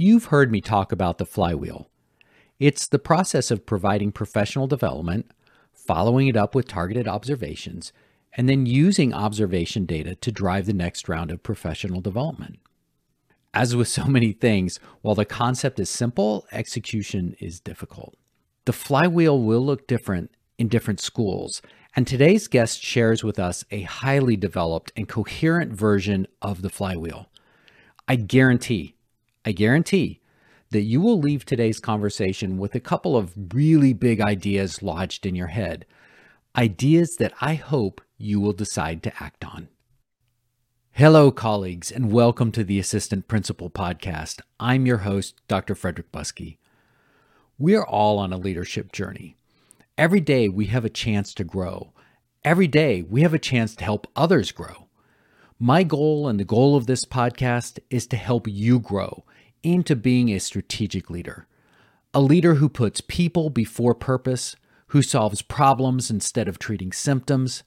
You've heard me talk about the flywheel. It's the process of providing professional development, following it up with targeted observations, and then using observation data to drive the next round of professional development. As with so many things, while the concept is simple, execution is difficult. The flywheel will look different in different schools, and today's guest shares with us a highly developed and coherent version of the flywheel. I guarantee I guarantee that you will leave today's conversation with a couple of really big ideas lodged in your head. Ideas that I hope you will decide to act on. Hello, colleagues, and welcome to the Assistant Principal Podcast. I'm your host, Dr. Frederick Buskey. We're all on a leadership journey. Every day we have a chance to grow. Every day we have a chance to help others grow. My goal and the goal of this podcast is to help you grow into being a strategic leader, a leader who puts people before purpose, who solves problems instead of treating symptoms,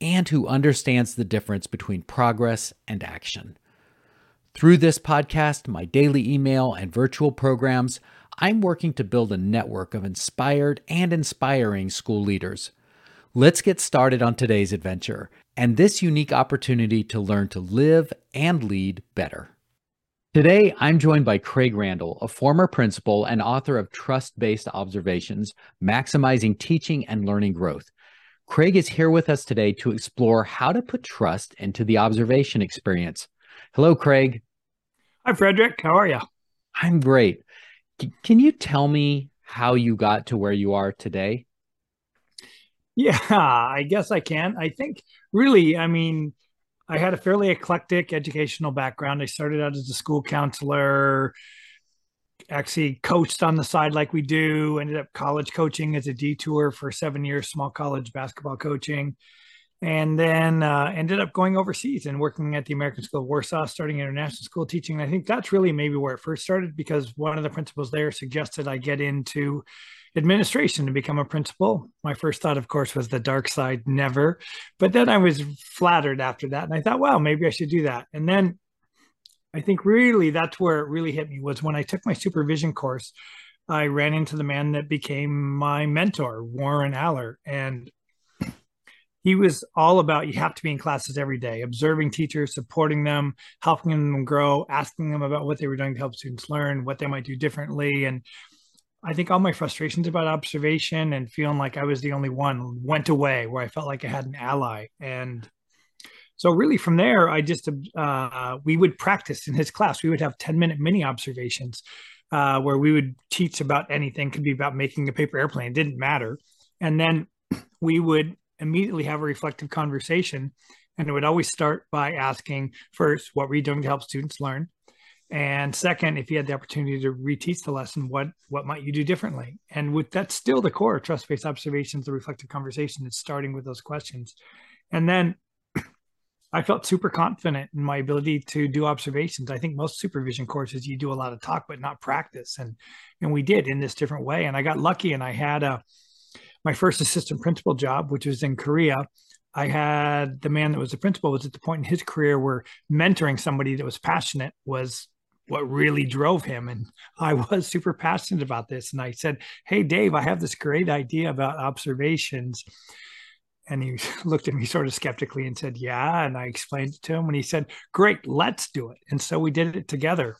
and who understands the difference between progress and action. Through this podcast, my daily email, and virtual programs, I'm working to build a network of inspired and inspiring school leaders. Let's get started on today's adventure and this unique opportunity to learn to live and lead better. Today, I'm joined by Craig Randall, a former principal and author of Trust Based Observations Maximizing Teaching and Learning Growth. Craig is here with us today to explore how to put trust into the observation experience. Hello, Craig. Hi, Frederick. How are you? I'm great. C- can you tell me how you got to where you are today? Yeah, I guess I can. I think really, I mean, I had a fairly eclectic educational background. I started out as a school counselor, actually coached on the side like we do, ended up college coaching as a detour for seven years, small college basketball coaching. And then uh, ended up going overseas and working at the American School of Warsaw, starting international school teaching. And I think that's really maybe where it first started because one of the principals there suggested I get into administration to become a principal. My first thought, of course, was the dark side, never. But then I was flattered after that. And I thought, wow, maybe I should do that. And then I think really that's where it really hit me was when I took my supervision course. I ran into the man that became my mentor, Warren Aller. And he was all about you have to be in classes every day, observing teachers, supporting them, helping them grow, asking them about what they were doing to help students learn, what they might do differently. And I think all my frustrations about observation and feeling like I was the only one went away where I felt like I had an ally. And so really from there, I just, uh, we would practice in his class. We would have 10 minute mini observations uh, where we would teach about anything, could be about making a paper airplane, it didn't matter. And then we would immediately have a reflective conversation. And it would always start by asking first, what were you doing to help students learn? And second if you had the opportunity to reteach the lesson what what might you do differently? And with that's still the core trust-based observations the reflective conversation is starting with those questions. And then i felt super confident in my ability to do observations. I think most supervision courses you do a lot of talk but not practice. And and we did in this different way. And i got lucky and i had a my first assistant principal job which was in korea. I had the man that was the principal was at the point in his career where mentoring somebody that was passionate was what really drove him. And I was super passionate about this. And I said, Hey, Dave, I have this great idea about observations. And he looked at me sort of skeptically and said, Yeah. And I explained it to him. And he said, Great, let's do it. And so we did it together.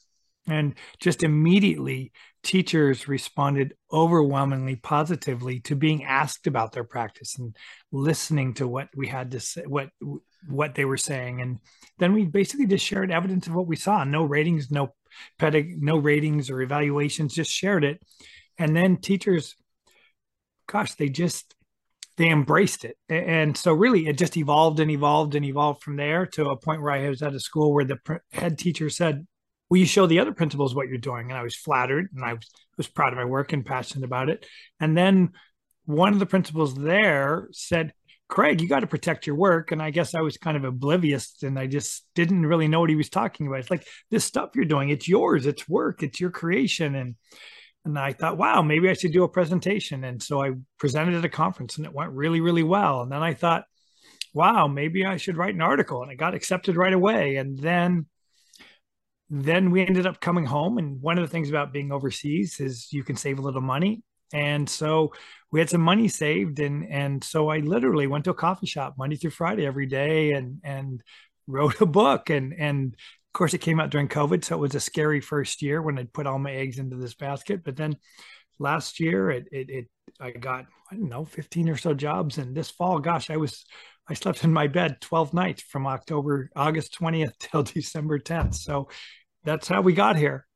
And just immediately, teachers responded overwhelmingly positively to being asked about their practice and listening to what we had to say, what what they were saying. And then we basically just shared evidence of what we saw. No ratings, no pedag- no ratings or evaluations, just shared it. And then teachers, gosh, they just they embraced it. And so really it just evolved and evolved and evolved from there to a point where I was at a school where the head teacher said, Will you show the other principals what you're doing? And I was flattered and I was, was proud of my work and passionate about it. And then one of the principals there said, Craig, you got to protect your work. And I guess I was kind of oblivious and I just didn't really know what he was talking about. It's like this stuff you're doing, it's yours, it's work, it's your creation. And and I thought, wow, maybe I should do a presentation. And so I presented at a conference and it went really, really well. And then I thought, wow, maybe I should write an article. And I got accepted right away. And then then we ended up coming home. And one of the things about being overseas is you can save a little money. And so we had some money saved. And, and so I literally went to a coffee shop Monday through Friday every day and, and wrote a book. And, and of course, it came out during COVID. So it was a scary first year when I put all my eggs into this basket. But then last year, it, it, it I got, I don't know, 15 or so jobs. And this fall, gosh, I was I slept in my bed 12 nights from October, August 20th till December 10th. So that's how we got here.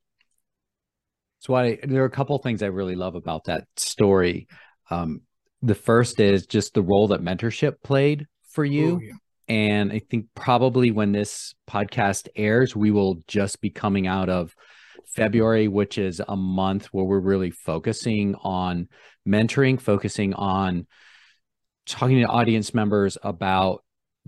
So I, there are a couple things I really love about that story. Um, the first is just the role that mentorship played for you. Ooh, yeah. And I think probably when this podcast airs, we will just be coming out of February, which is a month where we're really focusing on mentoring, focusing on talking to audience members about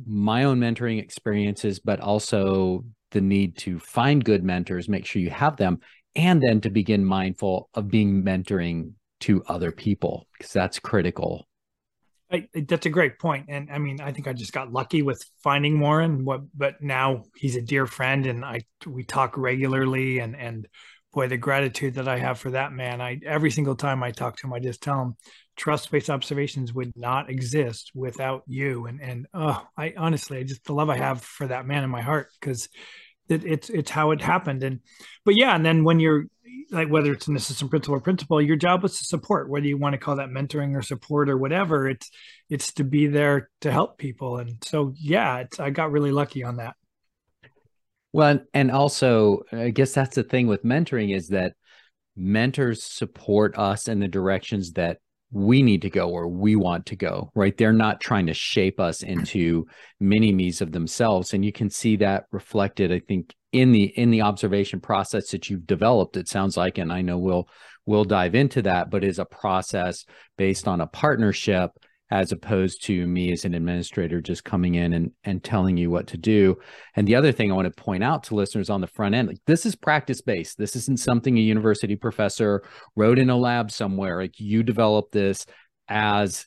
my own mentoring experiences, but also the need to find good mentors, make sure you have them, and then to begin mindful of being mentoring to other people because that's critical. I, that's a great point, and I mean, I think I just got lucky with finding Warren. What, but now he's a dear friend, and I we talk regularly, and and boy, the gratitude that I have for that man. I every single time I talk to him, I just tell him trust-based observations would not exist without you and and oh i honestly i just the love i have for that man in my heart because it, it's it's how it happened. And but yeah and then when you're like whether it's an assistant principal or principal your job is to support whether you want to call that mentoring or support or whatever it's it's to be there to help people. And so yeah it's i got really lucky on that. Well and also i guess that's the thing with mentoring is that mentors support us in the directions that we need to go where we want to go, right? They're not trying to shape us into mini me's of themselves. And you can see that reflected, I think, in the in the observation process that you've developed. It sounds like, and I know we'll we'll dive into that, but is a process based on a partnership as opposed to me as an administrator just coming in and, and telling you what to do. And the other thing I want to point out to listeners on the front end, like this is practice based. This isn't something a university professor wrote in a lab somewhere. Like you develop this as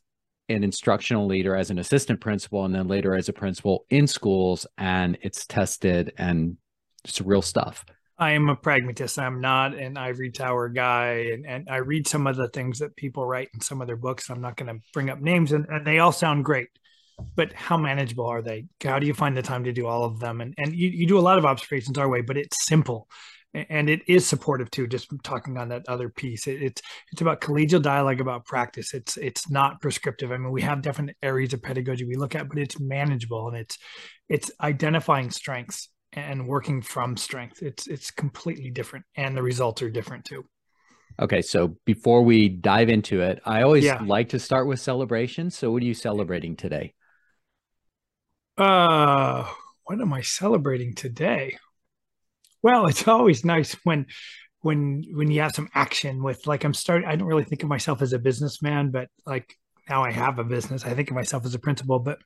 an instructional leader, as an assistant principal, and then later as a principal in schools, and it's tested and it's real stuff. I am a pragmatist. I'm not an ivory tower guy. And, and I read some of the things that people write in some of their books. I'm not going to bring up names, and, and, they all sound great. But how manageable are they? How do you find the time to do all of them? And, and you, you do a lot of observations our way, but it's simple and it is supportive too. Just talking on that other piece, it, it's it's about collegial dialogue about practice. It's it's not prescriptive. I mean, we have different areas of pedagogy we look at, but it's manageable and it's it's identifying strengths and working from strength. It's it's completely different, and the results are different too. Okay, so before we dive into it, I always yeah. like to start with celebrations. So, what are you celebrating today? Uh, what am I celebrating today? Well, it's always nice when when when you have some action with like I'm starting. I don't really think of myself as a businessman, but like now I have a business. I think of myself as a principal, but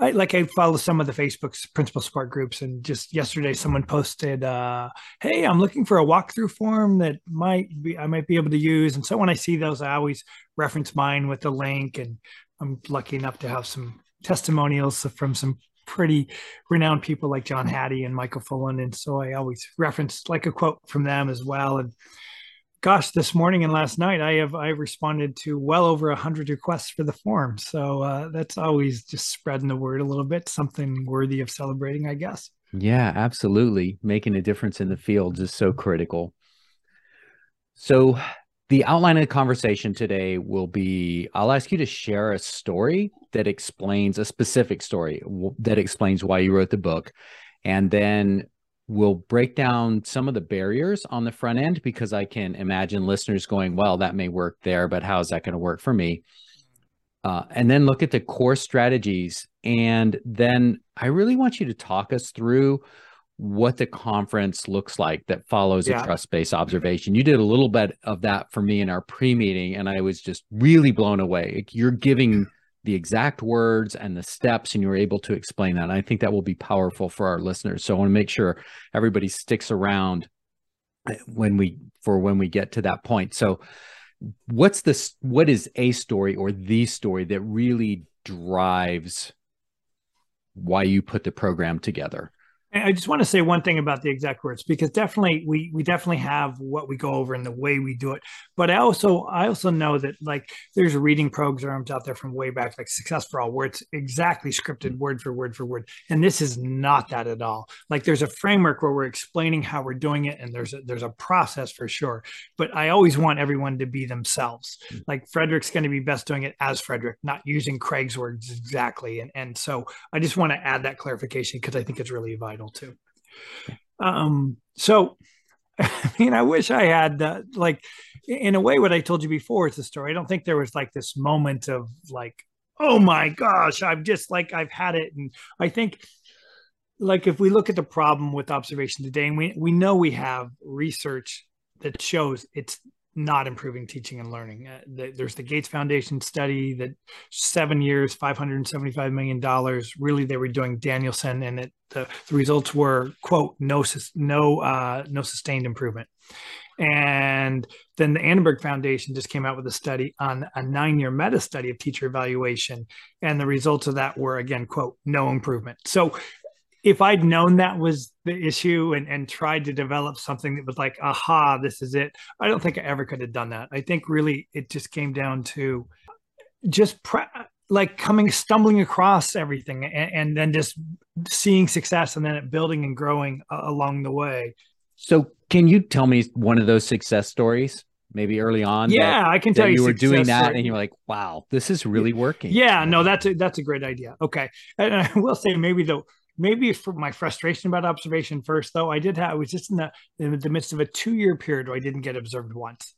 I, like I follow some of the Facebook's principal support groups, and just yesterday someone posted, uh, "Hey, I'm looking for a walkthrough form that might be I might be able to use." And so when I see those, I always reference mine with the link, and I'm lucky enough to have some testimonials from some pretty renowned people like John Hattie and Michael Fullan, and so I always reference like a quote from them as well, and gosh, this morning and last night, I have I responded to well over hundred requests for the form. So uh, that's always just spreading the word a little bit, something worthy of celebrating, I guess. Yeah, absolutely. Making a difference in the fields is so critical. So the outline of the conversation today will be I'll ask you to share a story that explains a specific story that explains why you wrote the book. And then we'll break down some of the barriers on the front end because I can imagine listeners going, well, that may work there, but how is that going to work for me? Uh, and then look at the core strategies. And then I really want you to talk us through what the conference looks like that follows yeah. a trust based observation. You did a little bit of that for me in our pre meeting, and I was just really blown away. You're giving the exact words and the steps and you're able to explain that. And I think that will be powerful for our listeners. So I want to make sure everybody sticks around eh, when we for when we get to that point. So what's this what is a story or the story that really drives why you put the program together? I just want to say one thing about the exact words because definitely we we definitely have what we go over and the way we do it. But I also I also know that like there's reading programs out there from way back like Success for All where it's exactly scripted mm-hmm. word for word for word, and this is not that at all. Like there's a framework where we're explaining how we're doing it, and there's a, there's a process for sure. But I always want everyone to be themselves. Mm. Like Frederick's going to be best doing it as Frederick, not using Craig's words exactly. And and so I just want to add that clarification because I think it's really vital vital too. Um, so, I mean, I wish I had uh, like, in a way, what I told you before is the story. I don't think there was like this moment of like, oh my gosh, I've just like I've had it, and I think like if we look at the problem with observation today, and we we know we have research that shows it's not improving teaching and learning. Uh, the, there's the Gates Foundation study that seven years, $575 million. Really, they were doing Danielson, and it, the, the results were, quote, no, no, uh, no sustained improvement. And then the Annenberg Foundation just came out with a study on a nine year meta study of teacher evaluation. And the results of that were, again, quote, no improvement. So if I'd known that was the issue and, and tried to develop something that was like, aha, this is it, I don't think I ever could have done that. I think really it just came down to just pre- like coming, stumbling across everything and, and, then just seeing success and then it building and growing uh, along the way. So, can you tell me one of those success stories? Maybe early on, yeah, that, I can tell you. You were doing that, story. and you're like, "Wow, this is really working." Yeah, no, that's a that's a great idea. Okay, and I will say maybe the maybe for my frustration about observation first, though, I did have, I was just in the, in the midst of a two year period where I didn't get observed once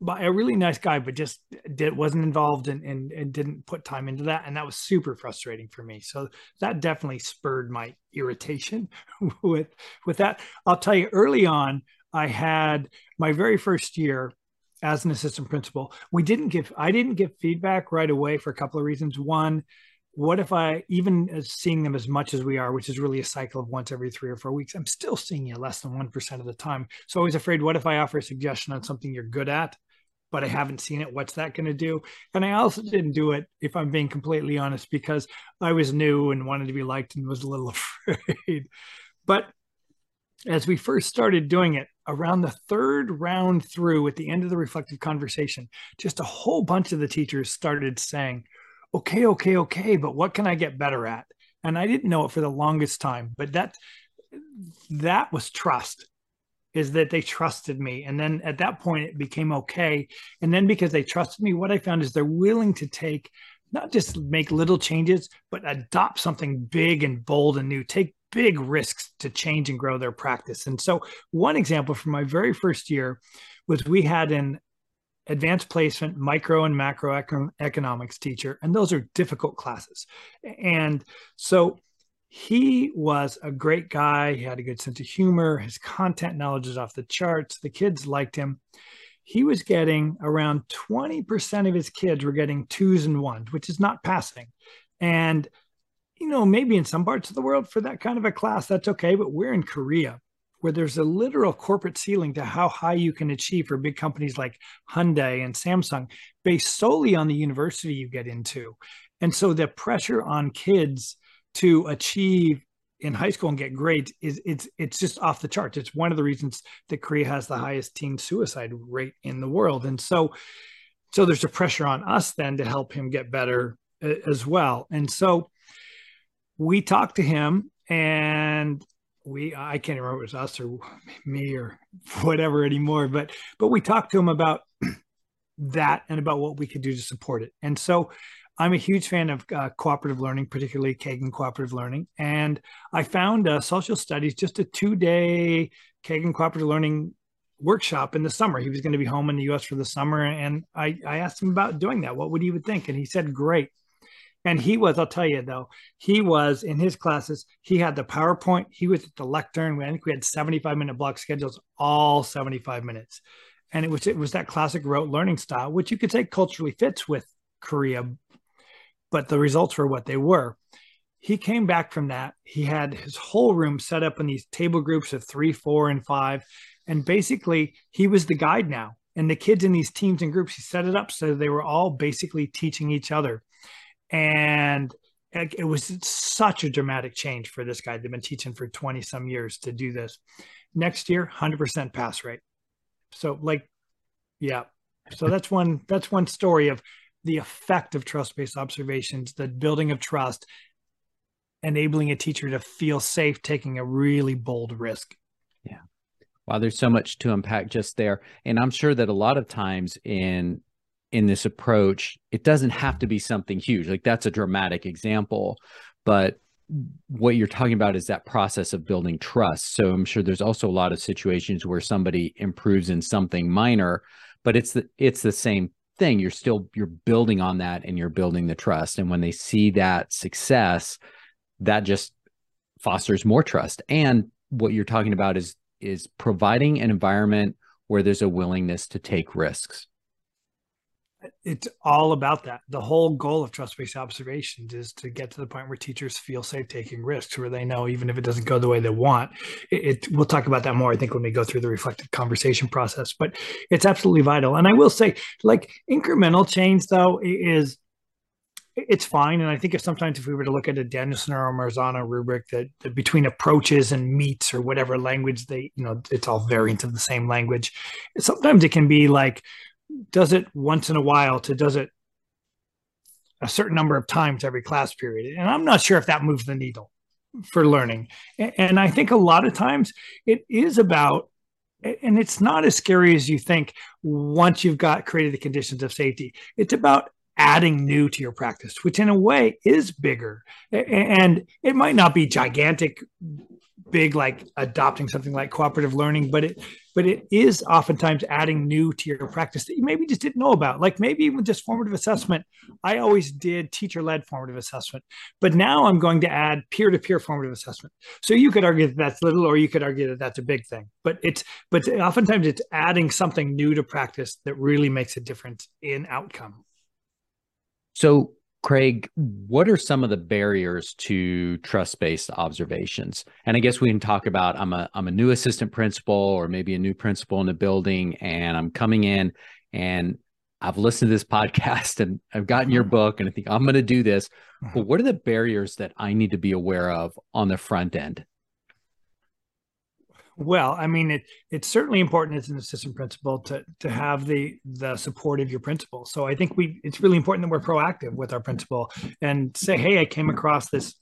by a really nice guy, but just did, wasn't involved and, and, and didn't put time into that. And that was super frustrating for me. So that definitely spurred my irritation with, with that. I'll tell you early on, I had my very first year as an assistant principal. We didn't give, I didn't give feedback right away for a couple of reasons. One, what if I, even seeing them as much as we are, which is really a cycle of once every three or four weeks, I'm still seeing you less than 1% of the time. So I was afraid, what if I offer a suggestion on something you're good at, but I haven't seen it? What's that going to do? And I also didn't do it, if I'm being completely honest, because I was new and wanted to be liked and was a little afraid. But as we first started doing it, around the third round through at the end of the reflective conversation, just a whole bunch of the teachers started saying, okay, okay, okay, but what can I get better at? And I didn't know it for the longest time, but that that was trust is that they trusted me. And then at that point it became okay. And then because they trusted me, what I found is they're willing to take not just make little changes, but adopt something big and bold and new, take big risks to change and grow their practice. And so, one example from my very first year was we had an advanced placement, micro and macro economics teacher, and those are difficult classes. And so he was a great guy. He had a good sense of humor. His content knowledge is off the charts. The kids liked him. He was getting around 20% of his kids were getting twos and ones, which is not passing. And, you know, maybe in some parts of the world for that kind of a class, that's okay. But we're in Korea where there's a literal corporate ceiling to how high you can achieve for big companies like Hyundai and Samsung based solely on the university you get into. And so the pressure on kids to achieve in high school and get grades is it's it's just off the charts. It's one of the reasons that Korea has the highest teen suicide rate in the world. And so so there's a pressure on us then to help him get better as well. And so we talked to him and we I can't remember it was us or me or whatever anymore, but but we talked to him about that and about what we could do to support it. And so I'm a huge fan of uh, cooperative learning, particularly Kagan cooperative learning. And I found uh, social studies, just a two day Kagan cooperative learning workshop in the summer. He was going to be home in the US for the summer. And I, I asked him about doing that. What would he would think? And he said, great. And he was, I'll tell you though, he was in his classes, he had the PowerPoint, he was at the lectern. I think we had 75 minute block schedules, all 75 minutes. And it was it was that classic rote learning style, which you could say culturally fits with Korea, but the results were what they were. He came back from that. He had his whole room set up in these table groups of three, four, and five. And basically, he was the guide now. And the kids in these teams and groups, he set it up so they were all basically teaching each other and it was such a dramatic change for this guy. They've been teaching for 20 some years to do this. Next year, 100% pass rate. So like, yeah. So that's one, that's one story of the effect of trust-based observations, the building of trust, enabling a teacher to feel safe taking a really bold risk. Yeah. Wow, there's so much to unpack just there. And I'm sure that a lot of times in in this approach, it doesn't have to be something huge. Like that's a dramatic example, but what you're talking about is that process of building trust. So I'm sure there's also a lot of situations where somebody improves in something minor, but it's the it's the same thing. You're still you're building on that and you're building the trust. And when they see that success, that just fosters more trust. And what you're talking about is is providing an environment where there's a willingness to take risks it's all about that. The whole goal of trust based observations is to get to the point where teachers feel safe taking risks, where they know even if it doesn't go the way they want, it, it, we'll talk about that more. I think when we go through the reflective conversation process, but it's absolutely vital. And I will say, like incremental change though is it's fine. And I think if sometimes if we were to look at a Danielson or a Marzano rubric that, that, between approaches and meets or whatever language they, you know, it's all variants of the same language. Sometimes it can be like does it once in a while to does it a certain number of times every class period. And I'm not sure if that moves the needle for learning. And I think a lot of times it is about, and it's not as scary as you think once you've got created the conditions of safety. It's about adding new to your practice, which in a way is bigger. And it might not be gigantic big like adopting something like cooperative learning but it but it is oftentimes adding new to your practice that you maybe just didn't know about. Like maybe even just formative assessment. I always did teacher led formative assessment but now i'm going to add peer to peer formative assessment. So you could argue that that's little or you could argue that that's a big thing but it's but oftentimes it's adding something new to practice that really makes a difference in outcome. So Craig, what are some of the barriers to trust-based observations? And I guess we can talk about I'm a I'm a new assistant principal or maybe a new principal in the building and I'm coming in and I've listened to this podcast and I've gotten your mm-hmm. book and I think I'm going to do this. But mm-hmm. what are the barriers that I need to be aware of on the front end? Well, I mean, it it's certainly important as an assistant principal to to have the the support of your principal. So I think we it's really important that we're proactive with our principal and say, hey, I came across this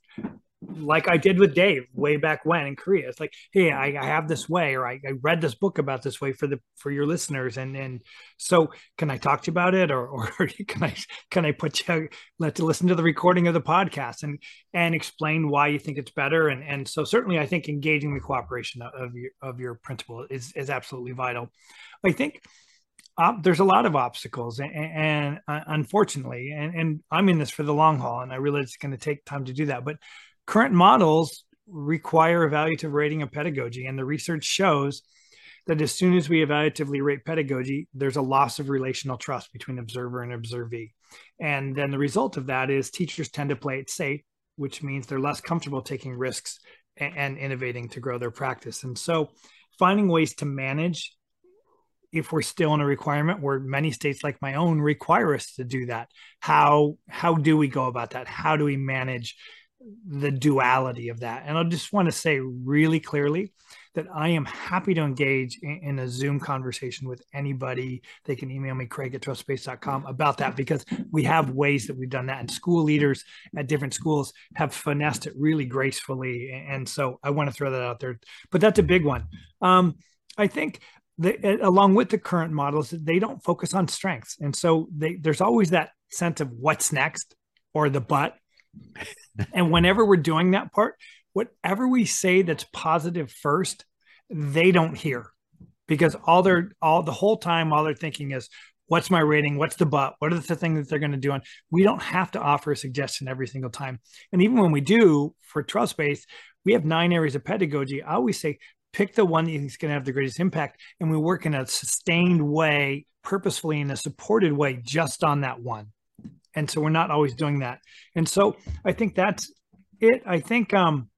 like I did with Dave way back when in Korea. It's like, hey, I, I have this way, or I, I, read this book about this way for the for your listeners, and and so can I talk to you about it, or or can I can I put you let you listen to the recording of the podcast and and explain why you think it's better, and and so certainly I think engaging the cooperation of your of your principal is is absolutely vital. I think. Um, there's a lot of obstacles and, and uh, unfortunately and, and i'm in this for the long haul and i realize it's going to take time to do that but current models require evaluative rating of pedagogy, and the research shows that as soon as we evaluatively rate pedagogy, there's a loss of relational trust between observer and observee. And then the result of that is teachers tend to play it safe, which means they're less comfortable taking risks and, and innovating to grow their practice. And so finding ways to manage if we're still in a requirement where many states like my own require us to do that how how do we go about that how do we manage the duality of that. And I just want to say really clearly that I am happy to engage in, in, a Zoom conversation with anybody. They can email me, craig at trustbased.com about that because we have ways that we've done that. And school leaders at different schools have finessed it really gracefully. And so I want to throw that out there. But that's a big one. Um, I think the, along with the current models, they don't focus on strengths. And so they, there's always that sense of what's next or the but and whenever we're doing that part, whatever we say that's positive first, they don't hear because all they're all the whole time, all they're thinking is, what's my rating? What's the but? What are the things that they're going to do? And we don't have to offer a suggestion every single time. And even when we do for trust based, we have nine areas of pedagogy. I always say, pick the one that you think is going to have the greatest impact. And we work in a sustained way, purposefully in a supported way, just on that one and so we're not always doing that and so i think that's it i think um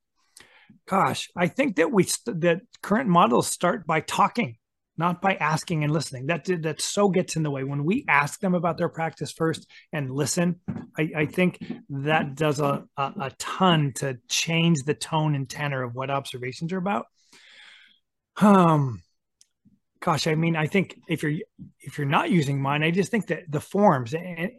gosh i think that we st- that current models start by talking not by asking and listening. That that so gets in the way. When we ask them about their practice first and listen, I, I think that does a, a, a ton to change the tone and tenor of what observations are about. Um, gosh, I mean, I think if you're if you're not using mine, I just think that the forms and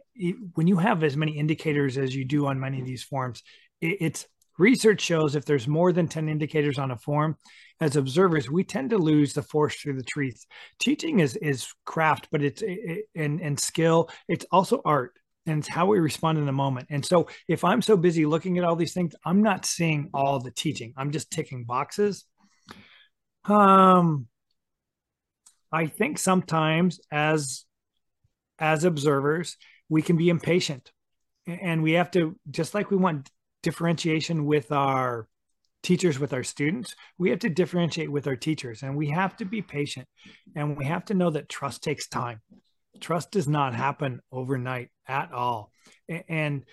when you have as many indicators as you do on many of these forms, it, it's research shows if there's more than 10 indicators on a form. As observers we tend to lose the forest through the trees. Teaching is is craft but it's it, and and skill it's also art and it's how we respond in the moment. And so if i'm so busy looking at all these things i'm not seeing all the teaching. I'm just ticking boxes. Um i think sometimes as as observers we can be impatient. And we have to just like we want differentiation with our teachers with our students we have to differentiate with our teachers and we have to be patient and we have to know that trust takes time. Trust does not happen overnight at all. And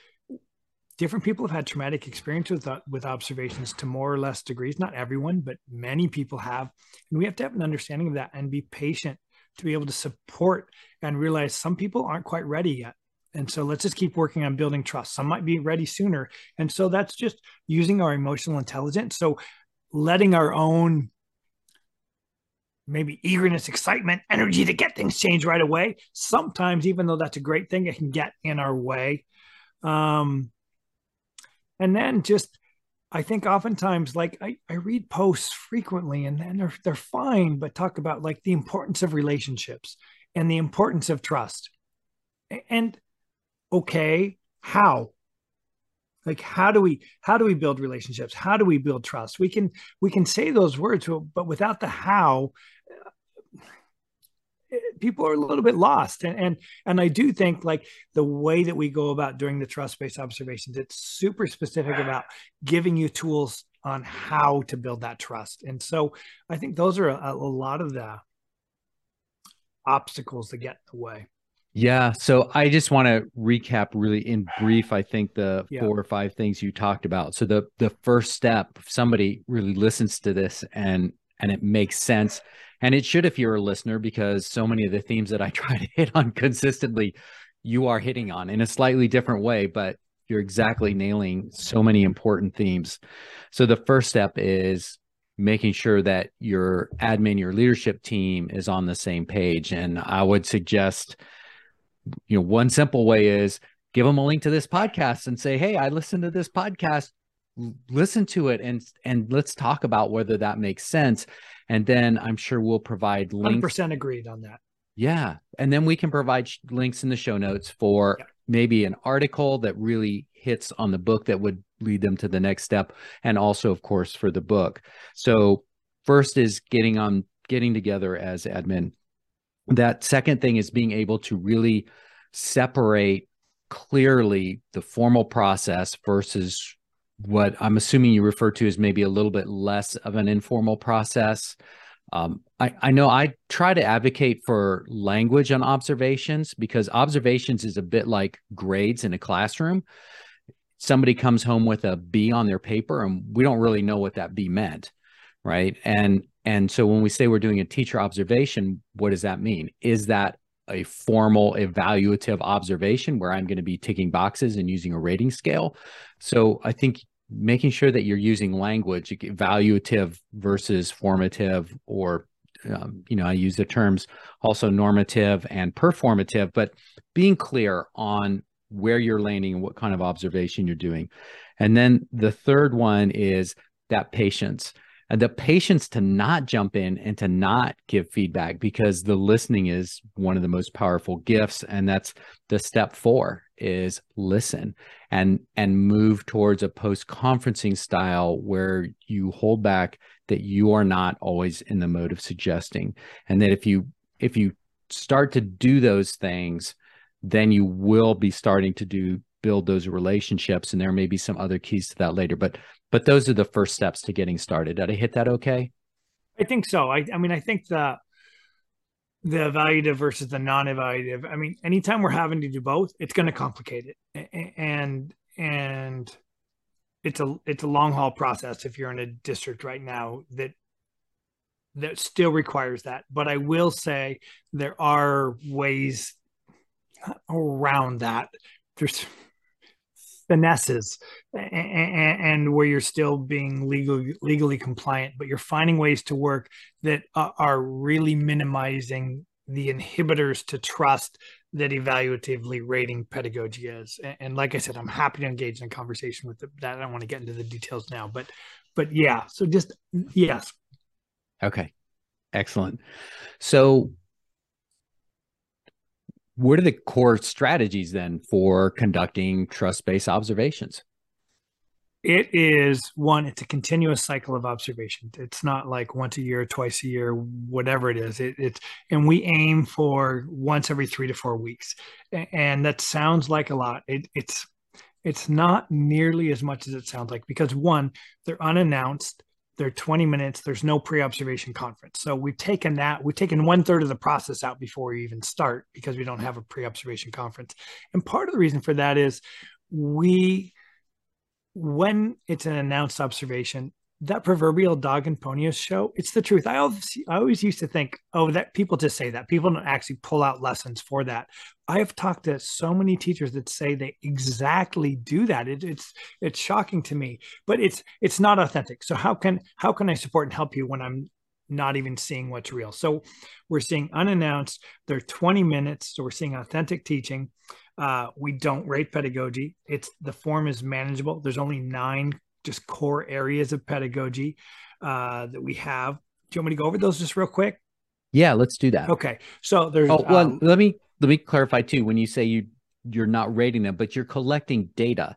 different people have had traumatic experiences with uh, with observations to more or less degrees not everyone but many people have and we have to have an understanding of that and be patient to be able to support and realize some people aren't quite ready yet and so let's just keep working on building trust. Some might be ready sooner. And so that's just using our emotional intelligence. So letting our own maybe eagerness, excitement, energy to get things changed right away. Sometimes, even though that's a great thing, it can get in our way. Um, and then just, I think oftentimes, like I, I read posts frequently and, then they're, they're fine, but talk about like the importance of relationships and the importance of trust. And okay how? Like how do we how do we build relationships? How do we build trust? We can we can say those words but without the how people are a little bit lost and and and i do think like the way that we go about doing the trust based observations it's super specific about giving you tools on how to build that trust and so i think those are a, a lot of the obstacles that get in the way yeah. So I just want to recap really in brief, I think the yeah. four or five things you talked about. So the the first step, if somebody really listens to this and and it makes sense. And it should if you're a listener, because so many of the themes that I try to hit on consistently, you are hitting on in a slightly different way, but you're exactly nailing so many important themes. So the first step is making sure that your admin, your leadership team is on the same page. And I would suggest you know, one simple way is give them a link to this podcast and say, "Hey, I listened to this podcast. Listen to it and and let's talk about whether that makes sense." And then I'm sure we'll provide links. 100% agreed on that. Yeah, and then we can provide sh- links in the show notes for yeah. maybe an article that really hits on the book that would lead them to the next step, and also, of course, for the book. So first is getting on getting together as admin that second thing is being able to really separate clearly the formal process versus what I'm assuming you refer to as maybe a little bit less of an informal process. Um, I, I know I try to advocate for language on observations because observations is a bit like grades in a classroom. Somebody comes home with a B on their paper, and we don't really know what that B meant, right? And and so when we say we're doing a teacher observation, what does that mean? Is that a formal evaluative observation where I'm going to be ticking boxes and using a rating scale? So I think making sure that you're using language evaluative versus formative or um, you know i use the terms also normative and performative but being clear on where you're landing and what kind of observation you're doing. And then the third one is that patience and the patience to not jump in and to not give feedback because the listening is one of the most powerful gifts and that's the step 4 is listen and and move towards a post conferencing style where you hold back that you are not always in the mode of suggesting and that if you if you start to do those things then you will be starting to do build those relationships and there may be some other keys to that later but but those are the first steps to getting started. Did I hit that okay? I think so. I, I mean, I think the the evaluative versus the non-evaluative. I mean, anytime we're having to do both, it's going to complicate it, and and it's a it's a long haul process. If you're in a district right now that that still requires that. But I will say there are ways around that. There's finesses and, and, where you're still being legally legally compliant, but you're finding ways to work that are really minimizing the inhibitors to trust that evaluatively rating pedagogy is. And, like I said, I'm happy to engage in a conversation with that. I don't want to get into the details now, but but yeah. So just yes. Okay. Excellent. So what are the core strategies then for conducting trust based observations? It is one, it's a continuous cycle of observation. It's not like once a year, twice a year, whatever it is. It, it's, and we aim for once every three to four weeks. And that sounds like a lot. It, it's, it's not nearly as much as it sounds like because one, they're unannounced they're 20 minutes there's no pre-observation conference. So we've taken that we've taken one third of the process out before we even start because we don't have a pre-observation conference. And part of the reason for that is we when it's an announced observation that proverbial dog and pony show it's the truth. I always i always used to think oh that people just say that. People don't actually pull out lessons for that. I have talked to so many teachers that say they exactly do that. It, it's it's shocking to me but it's it's not authentic. So how can how can i support and help you when i'm not even seeing what's real? So we're seeing unannounced they're 20 minutes so we're seeing authentic teaching. Uh, we don't rate pedagogy. It's the form is manageable. There's only nine just core areas of pedagogy uh, that we have. Do you want me to go over those just real quick? Yeah, let's do that. Okay. So there's. Oh well, um, let me let me clarify too. When you say you you're not rating them, but you're collecting data.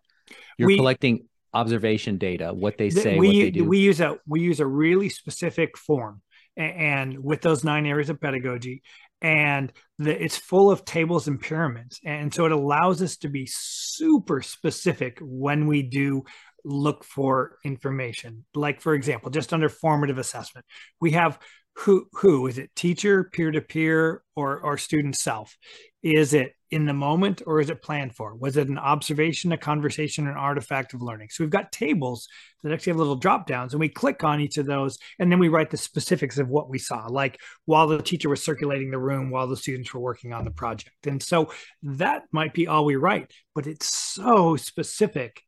You're we, collecting observation data, what they say, we, what they do. We use a we use a really specific form, and, and with those nine areas of pedagogy, and the, it's full of tables and pyramids, and so it allows us to be super specific when we do look for information. Like, for example, just under formative assessment, we have who who? Is it teacher peer to peer or or student self? Is it in the moment or is it planned for? Was it an observation a conversation an artifact of learning? So we've got tables that actually have little drop downs and we click on each of those and then we write the specifics of what we saw like while the teacher was circulating the room while the students were working on the project. And so that might be all we write but it's so specific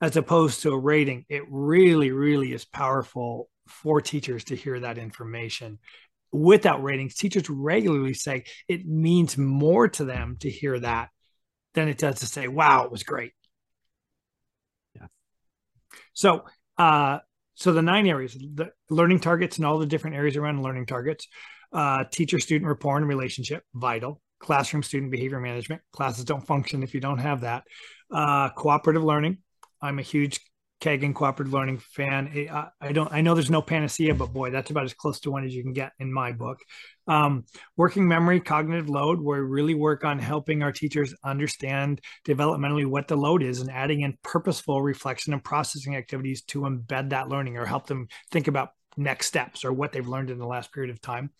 as opposed to a rating, it really, really is powerful for teachers to hear that information. Without ratings, teachers regularly say it means more to them to hear that than it does to say, wow, it was great. Yeah. So, uh, so the nine areas, the learning targets and all the different areas around learning targets, uh, teacher student rapport and relationship, vital. Classroom student behavior management. Classes don't function if you don't have that. Uh, cooperative learning, I'm a huge Kagan cooperative learning fan. I, I, don't. I know there's no panacea, but boy, that's about as close to one as you can get in my book. Um, working memory, cognitive load, where we really work on helping our teachers understand developmentally what the load is and adding in purposeful reflection and processing activities to embed that learning or help them think about next steps or what they've learned in the last period of time.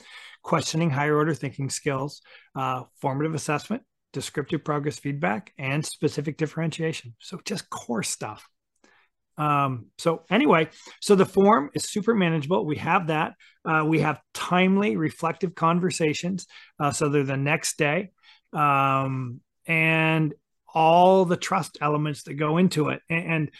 Questioning higher order thinking skills, uh, formative assessment, descriptive progress feedback, and specific differentiation. So just core stuff. Um, so anyway, so the form is super manageable. We have that. Uh, we have timely, reflective conversations. Uh, so they're the next day, um, and all the trust elements that go into it. And, and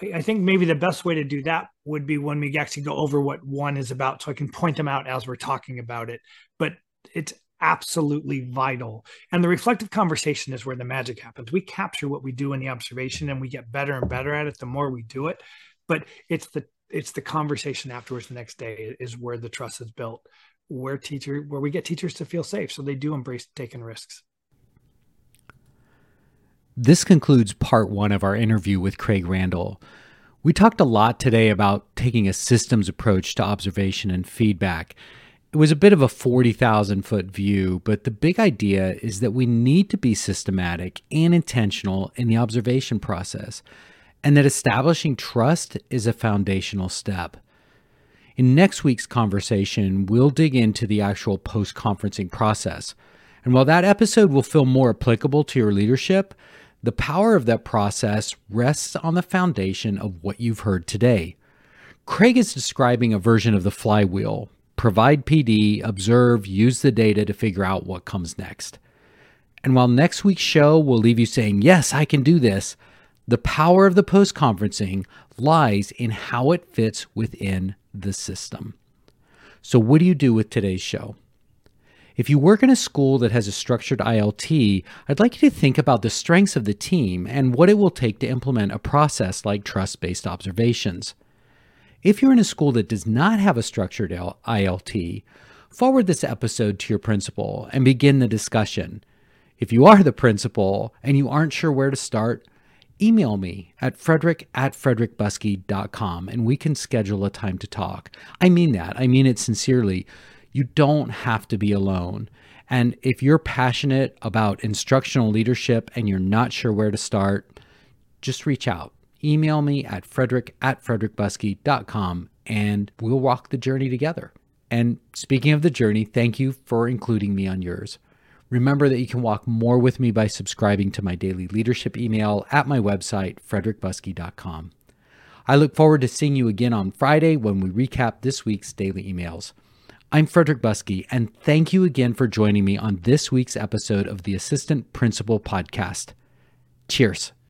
I, I think maybe the best way to do that would be when we actually go over what one is about, so I can point them out as we're talking about it. But it's absolutely vital. And the reflective conversation is where the magic happens. We capture what we do in the observation and we get better and better at it the more we do it. But it's the it's the conversation afterwards the next day is where the trust is built, where teacher where we get teachers to feel safe so they do embrace taking risks. This concludes part 1 of our interview with Craig Randall. We talked a lot today about taking a systems approach to observation and feedback was a bit of a 40,000 foot view, but the big idea is that we need to be systematic and intentional in the observation process, and that establishing trust is a foundational step. In next week's conversation, we'll dig into the actual post conferencing process. And while that episode will feel more applicable to your leadership, the power of that process rests on the foundation of what you've heard today. Craig is describing a version of the flywheel provide PD, observe, use the data to figure out what comes next. And while next week's show will leave you saying, Yes, I can do this, the power of the post conferencing lies in how it fits within the system. So, what do you do with today's show? If you work in a school that has a structured ILT, I'd like you to think about the strengths of the team and what it will take to implement a process like trust based observations. If you're in a school that does not have a structured ILT, forward this episode to your principal and begin the discussion. If you are the principal and you aren't sure where to start, email me at frederick at frederickbuskey.com and we can schedule a time to talk. I mean that. I mean it sincerely. You don't have to be alone. And if you're passionate about instructional leadership and you're not sure where to start, just reach out. Email me at frederick at frederickbuskey.com and we'll walk the journey together. And speaking of the journey, thank you for including me on yours. Remember that you can walk more with me by subscribing to my daily leadership email at my website, frederickbuskey.com. I look forward to seeing you again on Friday when we recap this week's daily emails. I'm Frederick Buskey, and thank you again for joining me on this week's episode of the Assistant Principal Podcast. Cheers.